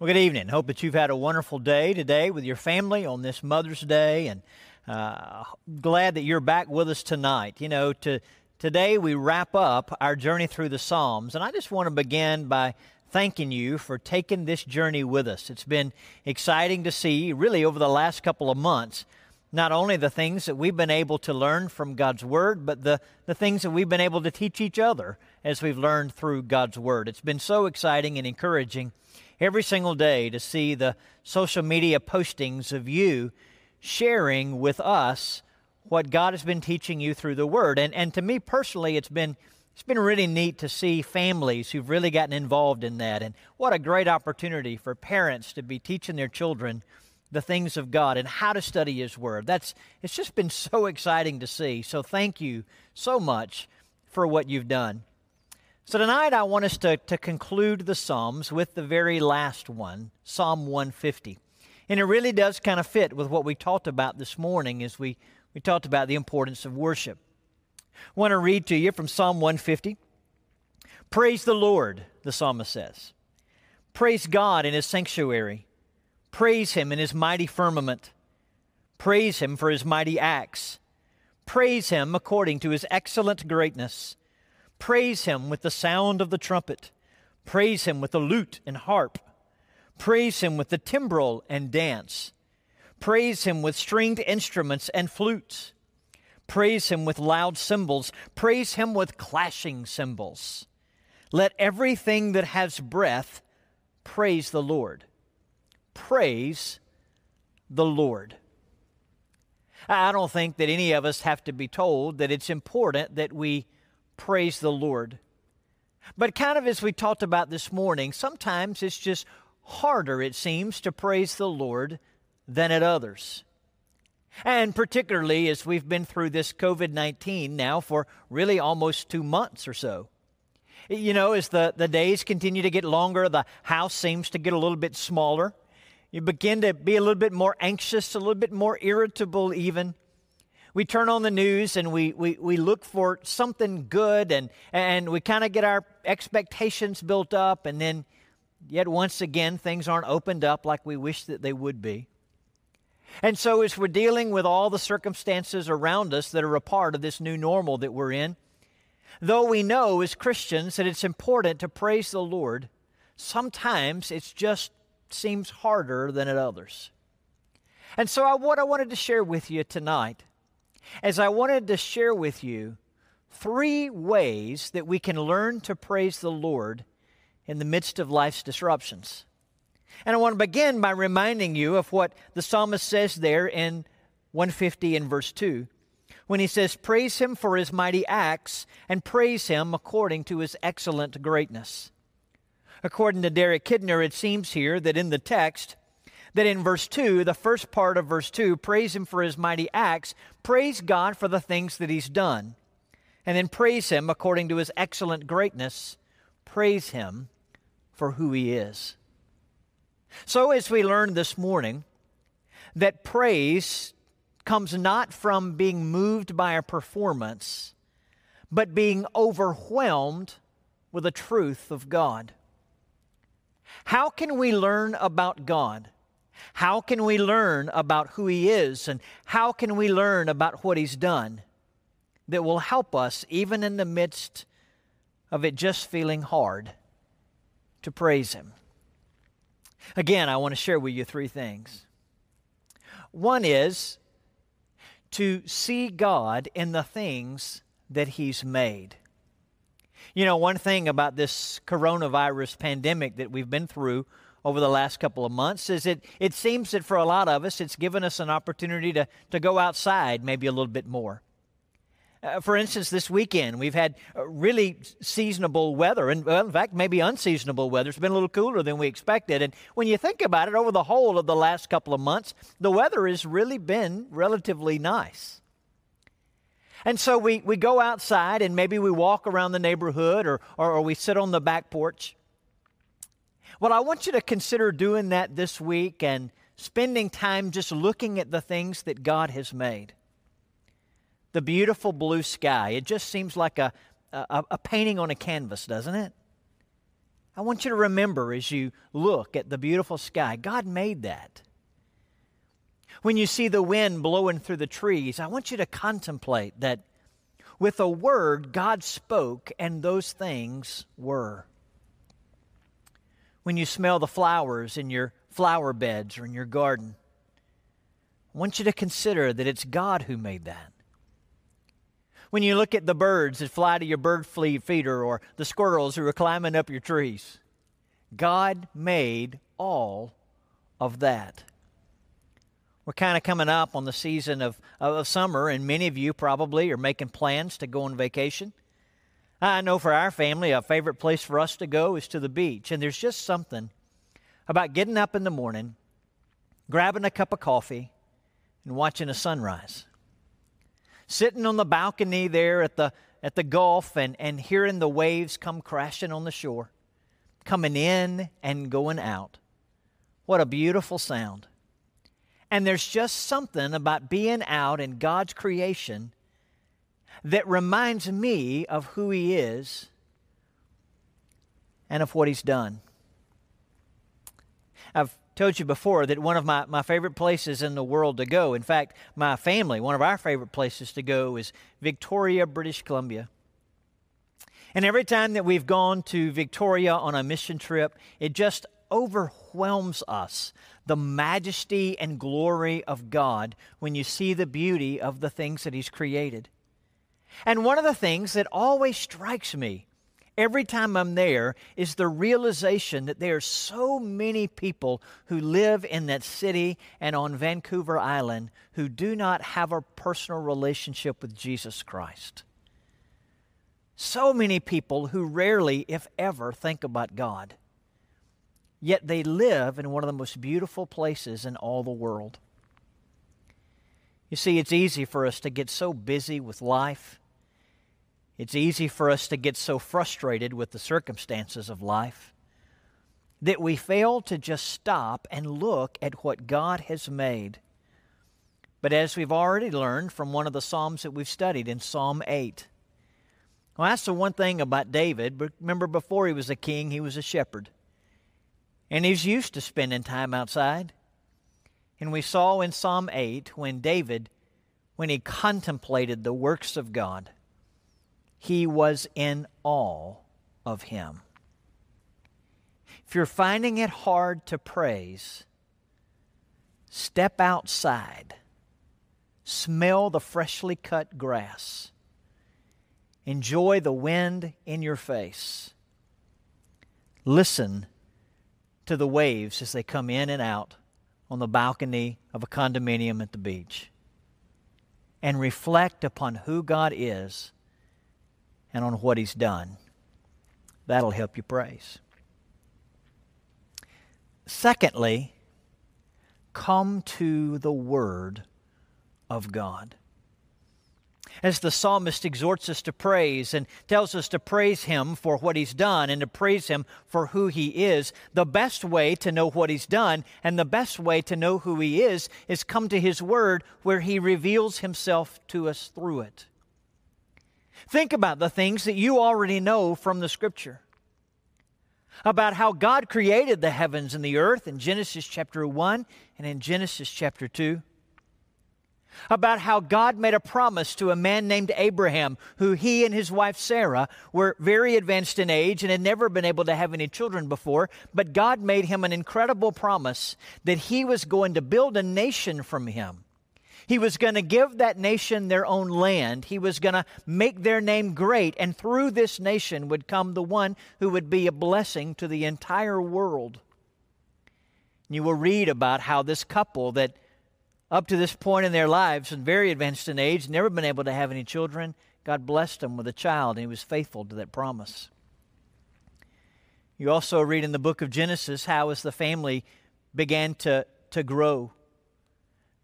Well, good evening. Hope that you've had a wonderful day today with your family on this Mother's Day, and uh, glad that you're back with us tonight. You know, to, today we wrap up our journey through the Psalms, and I just want to begin by thanking you for taking this journey with us. It's been exciting to see, really, over the last couple of months, not only the things that we've been able to learn from God's Word, but the, the things that we've been able to teach each other as we've learned through God's Word. It's been so exciting and encouraging every single day to see the social media postings of you sharing with us what God has been teaching you through the Word. And, and to me personally, it's been, it's been really neat to see families who've really gotten involved in that. And what a great opportunity for parents to be teaching their children the things of God and how to study His Word. That's, it's just been so exciting to see. So thank you so much for what you've done. So tonight I want us to, to conclude the Psalms with the very last one, Psalm 150. And it really does kind of fit with what we talked about this morning as we, we talked about the importance of worship. I want to read to you from Psalm 150. Praise the Lord, the psalmist says. Praise God in his sanctuary. Praise him in his mighty firmament. Praise him for his mighty acts. Praise him according to his excellent greatness. Praise him with the sound of the trumpet. Praise him with the lute and harp. Praise him with the timbrel and dance. Praise him with stringed instruments and flutes. Praise him with loud cymbals. Praise him with clashing cymbals. Let everything that has breath praise the Lord. Praise the Lord. I don't think that any of us have to be told that it's important that we praise the Lord. But kind of as we talked about this morning, sometimes it's just harder, it seems, to praise the Lord than at others. And particularly as we've been through this COVID 19 now for really almost two months or so. You know, as the, the days continue to get longer, the house seems to get a little bit smaller. You begin to be a little bit more anxious, a little bit more irritable, even we turn on the news and we, we, we look for something good and, and we kind of get our expectations built up, and then yet once again, things aren't opened up like we wish that they would be. And so, as we're dealing with all the circumstances around us that are a part of this new normal that we're in, though we know as Christians that it's important to praise the Lord, sometimes it just seems harder than at others. And so, I, what I wanted to share with you tonight as I wanted to share with you three ways that we can learn to praise the Lord in the midst of life's disruptions. And I want to begin by reminding you of what the psalmist says there in 150 and verse 2 when he says, Praise him for his mighty acts and praise him according to his excellent greatness. According to Derek Kidner, it seems here that in the text, that in verse 2, the first part of verse 2, praise him for his mighty acts, praise God for the things that he's done, and then praise him according to his excellent greatness, praise him for who he is. So, as we learned this morning, that praise comes not from being moved by a performance, but being overwhelmed with the truth of God. How can we learn about God? How can we learn about who He is and how can we learn about what He's done that will help us, even in the midst of it just feeling hard, to praise Him? Again, I want to share with you three things. One is to see God in the things that He's made. You know, one thing about this coronavirus pandemic that we've been through over the last couple of months is it, it seems that for a lot of us, it's given us an opportunity to, to go outside maybe a little bit more. Uh, for instance, this weekend, we've had uh, really seasonable weather, and well, in fact, maybe unseasonable weather. It's been a little cooler than we expected. And when you think about it, over the whole of the last couple of months, the weather has really been relatively nice. And so we, we go outside and maybe we walk around the neighborhood or, or, or we sit on the back porch. Well, I want you to consider doing that this week and spending time just looking at the things that God has made. The beautiful blue sky. It just seems like a, a, a painting on a canvas, doesn't it? I want you to remember as you look at the beautiful sky, God made that. When you see the wind blowing through the trees, I want you to contemplate that with a word, God spoke and those things were. When you smell the flowers in your flower beds or in your garden, I want you to consider that it's God who made that. When you look at the birds that fly to your bird feeder or the squirrels who are climbing up your trees, God made all of that. We're kind of coming up on the season of, of summer, and many of you probably are making plans to go on vacation. I know for our family, a favorite place for us to go is to the beach. And there's just something about getting up in the morning, grabbing a cup of coffee, and watching a sunrise sitting on the balcony there at the, at the Gulf and, and hearing the waves come crashing on the shore, coming in and going out. What a beautiful sound. And there's just something about being out in God's creation that reminds me of who He is and of what He's done. I've told you before that one of my, my favorite places in the world to go, in fact, my family, one of our favorite places to go is Victoria, British Columbia. And every time that we've gone to Victoria on a mission trip, it just overwhelms us the majesty and glory of God when you see the beauty of the things that He's created. And one of the things that always strikes me every time I'm there is the realization that there are so many people who live in that city and on Vancouver Island who do not have a personal relationship with Jesus Christ. So many people who rarely, if ever, think about God. Yet they live in one of the most beautiful places in all the world. You see, it's easy for us to get so busy with life it's easy for us to get so frustrated with the circumstances of life that we fail to just stop and look at what God has made. But as we've already learned from one of the Psalms that we've studied in Psalm 8, well, that's the one thing about David. Remember, before he was a king, he was a shepherd. And he's used to spending time outside. And we saw in Psalm 8 when David, when he contemplated the works of God, he was in awe of him. If you're finding it hard to praise, step outside, smell the freshly cut grass, enjoy the wind in your face, listen to the waves as they come in and out on the balcony of a condominium at the beach, and reflect upon who God is and on what He's done. That'll help you praise. Secondly, come to the Word of God. As the psalmist exhorts us to praise and tells us to praise him for what he's done and to praise him for who he is, the best way to know what he's done and the best way to know who he is is come to his word where he reveals himself to us through it. Think about the things that you already know from the scripture about how God created the heavens and the earth in Genesis chapter 1 and in Genesis chapter 2. About how God made a promise to a man named Abraham, who he and his wife Sarah were very advanced in age and had never been able to have any children before. But God made him an incredible promise that he was going to build a nation from him he was going to give that nation their own land. He was going to make their name great. And through this nation would come the one who would be a blessing to the entire world. You will read about how this couple that up to this point in their lives and very advanced in age, never been able to have any children, God blessed them with a child and he was faithful to that promise. You also read in the book of Genesis how as the family began to, to grow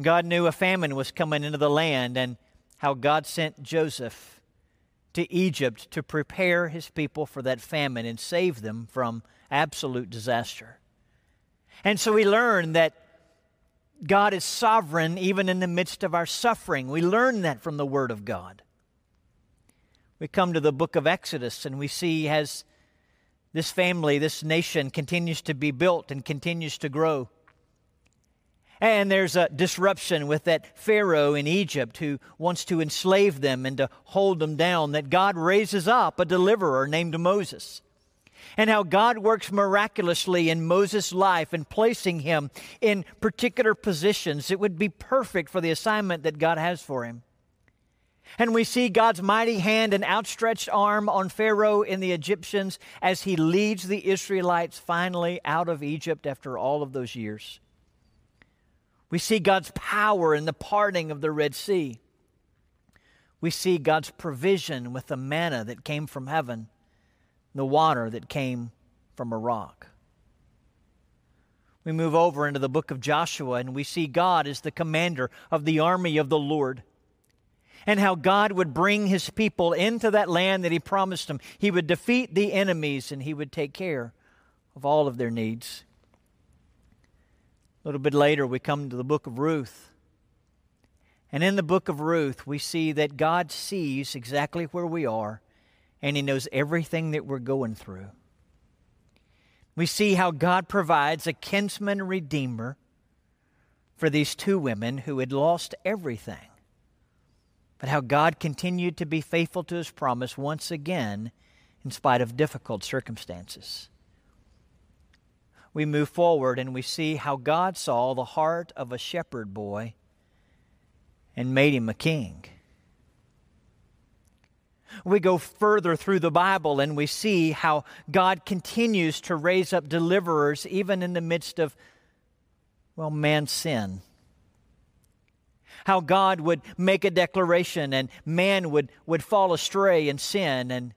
God knew a famine was coming into the land and how God sent Joseph to Egypt to prepare his people for that famine and save them from absolute disaster. And so we learn that God is sovereign even in the midst of our suffering. We learn that from the Word of God. We come to the book of Exodus and we see as this family, this nation continues to be built and continues to grow. And there's a disruption with that Pharaoh in Egypt who wants to enslave them and to hold them down, that God raises up a deliverer named Moses. And how God works miraculously in Moses' life and placing him in particular positions that would be perfect for the assignment that God has for him. And we see God's mighty hand and outstretched arm on Pharaoh and the Egyptians as he leads the Israelites finally out of Egypt after all of those years. We see God's power in the parting of the Red Sea. We see God's provision with the manna that came from heaven, the water that came from a rock. We move over into the book of Joshua and we see God as the commander of the army of the Lord and how God would bring his people into that land that he promised them. He would defeat the enemies and he would take care of all of their needs. A little bit later, we come to the book of Ruth. And in the book of Ruth, we see that God sees exactly where we are and he knows everything that we're going through. We see how God provides a kinsman redeemer for these two women who had lost everything but how God continued to be faithful to his promise once again in spite of difficult circumstances. We move forward and we see how God saw the heart of a shepherd boy and made him a king. We go further through the Bible and we see how God continues to raise up deliverers even in the midst of, well, man's sin how God would make a declaration and man would, would fall astray and sin, and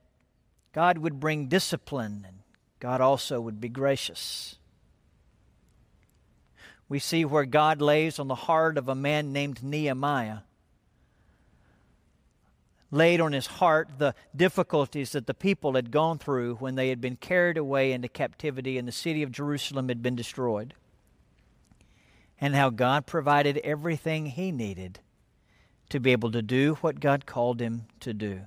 God would bring discipline, and God also would be gracious. We see where God lays on the heart of a man named Nehemiah laid on his heart the difficulties that the people had gone through when they had been carried away into captivity and the city of Jerusalem had been destroyed and how God provided everything he needed to be able to do what God called him to do.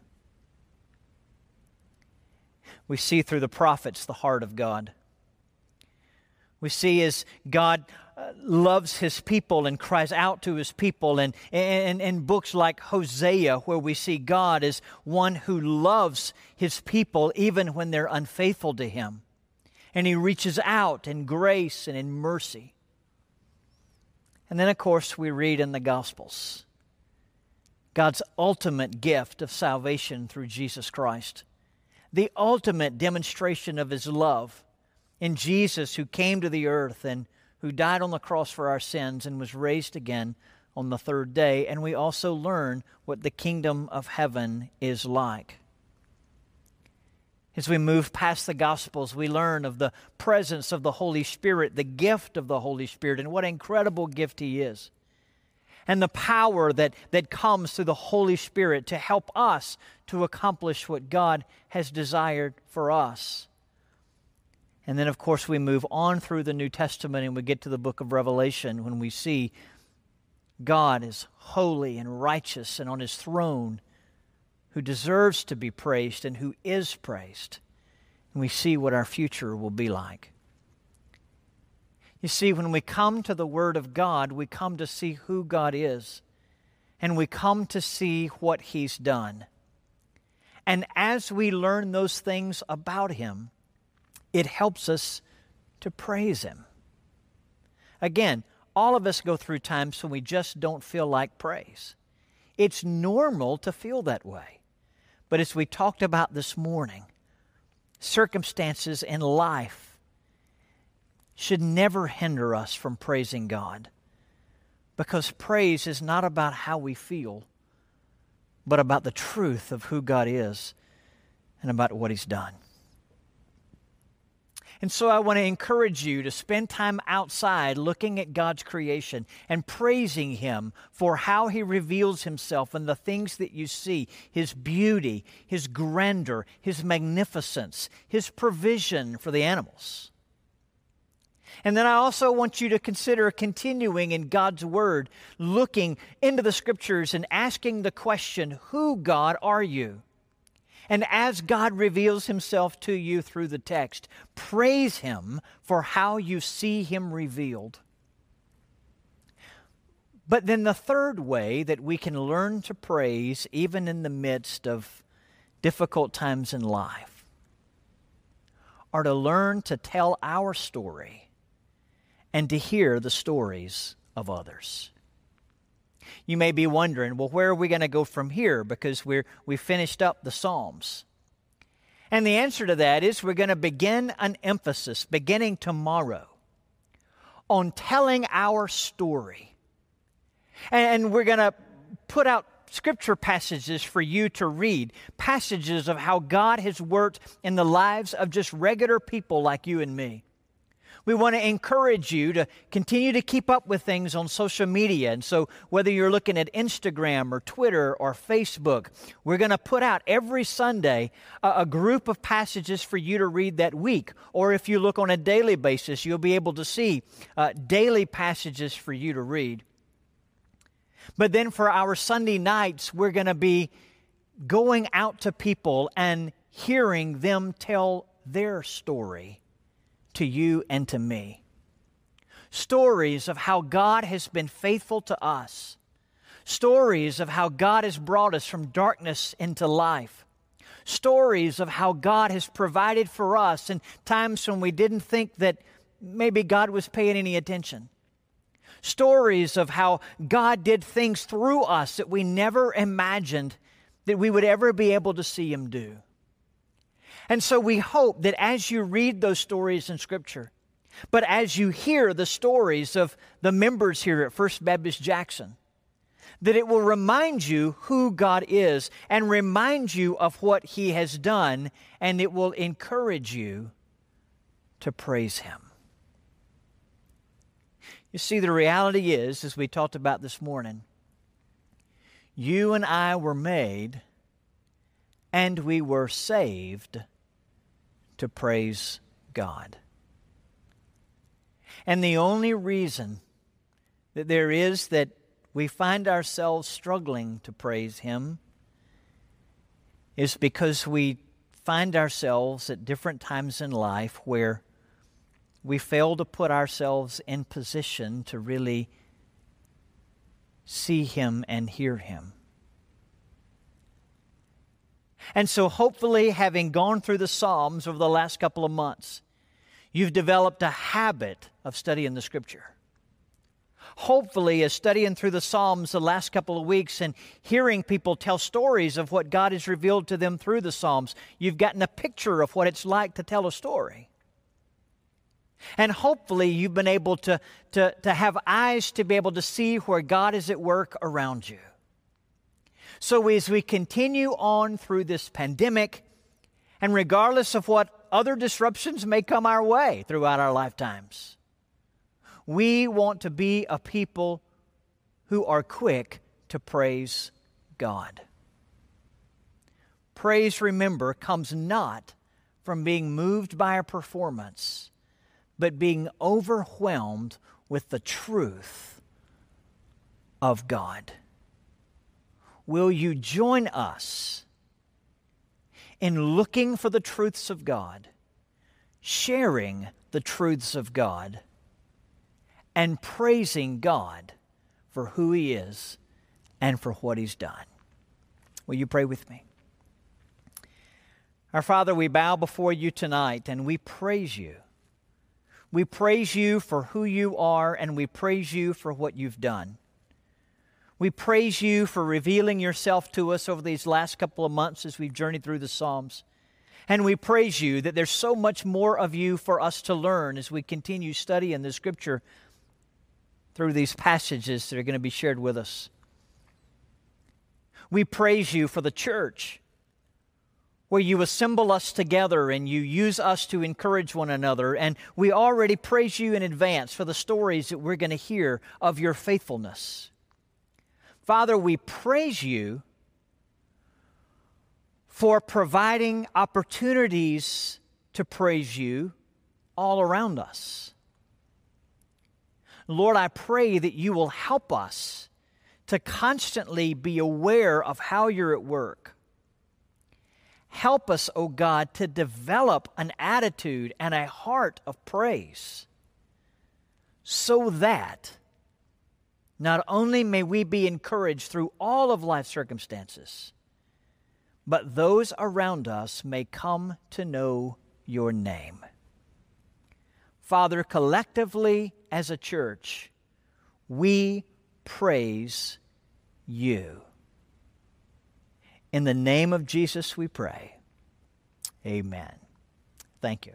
We see through the prophets the heart of God. We see as God uh, loves his people and cries out to his people, and in books like Hosea, where we see God as one who loves his people even when they're unfaithful to him. And he reaches out in grace and in mercy. And then, of course, we read in the Gospels God's ultimate gift of salvation through Jesus Christ, the ultimate demonstration of His love in Jesus, who came to the earth and who died on the cross for our sins and was raised again on the third day. And we also learn what the kingdom of heaven is like. As we move past the Gospels, we learn of the presence of the Holy Spirit, the gift of the Holy Spirit, and what an incredible gift He is. And the power that, that comes through the Holy Spirit to help us to accomplish what God has desired for us. And then, of course, we move on through the New Testament and we get to the book of Revelation when we see God is holy and righteous and on his throne who deserves to be praised and who is praised. And we see what our future will be like. You see, when we come to the Word of God, we come to see who God is, and we come to see what He's done. And as we learn those things about Him, it helps us to praise Him. Again, all of us go through times when we just don't feel like praise. It's normal to feel that way. But as we talked about this morning, circumstances in life should never hinder us from praising God. Because praise is not about how we feel, but about the truth of who God is and about what He's done. And so I want to encourage you to spend time outside looking at God's creation and praising Him for how He reveals Himself and the things that you see His beauty, His grandeur, His magnificence, His provision for the animals. And then I also want you to consider continuing in God's Word, looking into the Scriptures and asking the question, Who, God, are you? And as God reveals himself to you through the text, praise him for how you see him revealed. But then the third way that we can learn to praise, even in the midst of difficult times in life, are to learn to tell our story and to hear the stories of others. You may be wondering, well, where are we going to go from here? Because we're, we finished up the Psalms. And the answer to that is we're going to begin an emphasis beginning tomorrow on telling our story. And we're going to put out scripture passages for you to read, passages of how God has worked in the lives of just regular people like you and me. We want to encourage you to continue to keep up with things on social media. And so, whether you're looking at Instagram or Twitter or Facebook, we're going to put out every Sunday a, a, group of passages for you to read that week. Or if you look on a daily basis, you'll be able to see uh, daily passages for you to read. But then for our Sunday nights, we're going to be going out to people and hearing them tell their story to you and to me. Stories of how God has been faithful to us. Stories of how God has brought us from darkness into life. Stories of how God has provided for us in times when we didn't think that maybe God was paying any attention. Stories of how God did things through us that we never imagined that we would ever be able to see Him do. And so we hope that as you read those stories in Scripture, but as you hear the stories of the members here at First Baptist Jackson, that it will remind you who God is and remind you of what He has done, and it will encourage you to praise Him. You see, the reality is, as we talked about this morning, you and I were made and we were saved to praise God. And the only reason that there is that we find ourselves struggling to praise Him is because we find ourselves at different times in life where we fail to put ourselves in position to really see Him and hear Him. And so, hopefully, having gone through the Psalms over the last couple of months, you've developed a habit of studying the Scripture. Hopefully, as studying through the Psalms the last couple of weeks and hearing people tell stories of what God has revealed to them through the Psalms, you've gotten a picture of what it's like to tell a story. And hopefully, you've been able to, to, to have eyes to be able to see where God is at work around you. So, as we continue on through this pandemic, and regardless of what other disruptions may come our way throughout our lifetimes, we want to be a people who are quick to praise God. Praise, remember, comes not from being moved by a performance, but being overwhelmed with the truth of God will you join us in looking for the truths of God, sharing the truths of God, and praising God for who He is and for what He's done? Will you pray with me? Our Father, we bow before you tonight and we praise you. We praise you for who you are and we praise you for what you've done. We praise you for revealing yourself to us over these last couple of months as we've journeyed through the Psalms. And we praise you that there's so much more of you for us to learn as we continue studying the Scripture through these passages that are going to be shared with us. We praise you for the church, where you assemble us together and you use us to encourage one another. And we already praise you in advance for the stories that we're going to hear of your faithfulness. Father, we praise you for providing opportunities to praise you all around us. Lord, I pray that you will help us to constantly be aware of how you're at work, Help us, O oh God, to develop an attitude and a heart of praise so that not only may we be encouraged through all of life's circumstances, but those around us may come to know your name. Father, collectively as a church, we praise you. In the name of Jesus, we pray. Amen. Thank you.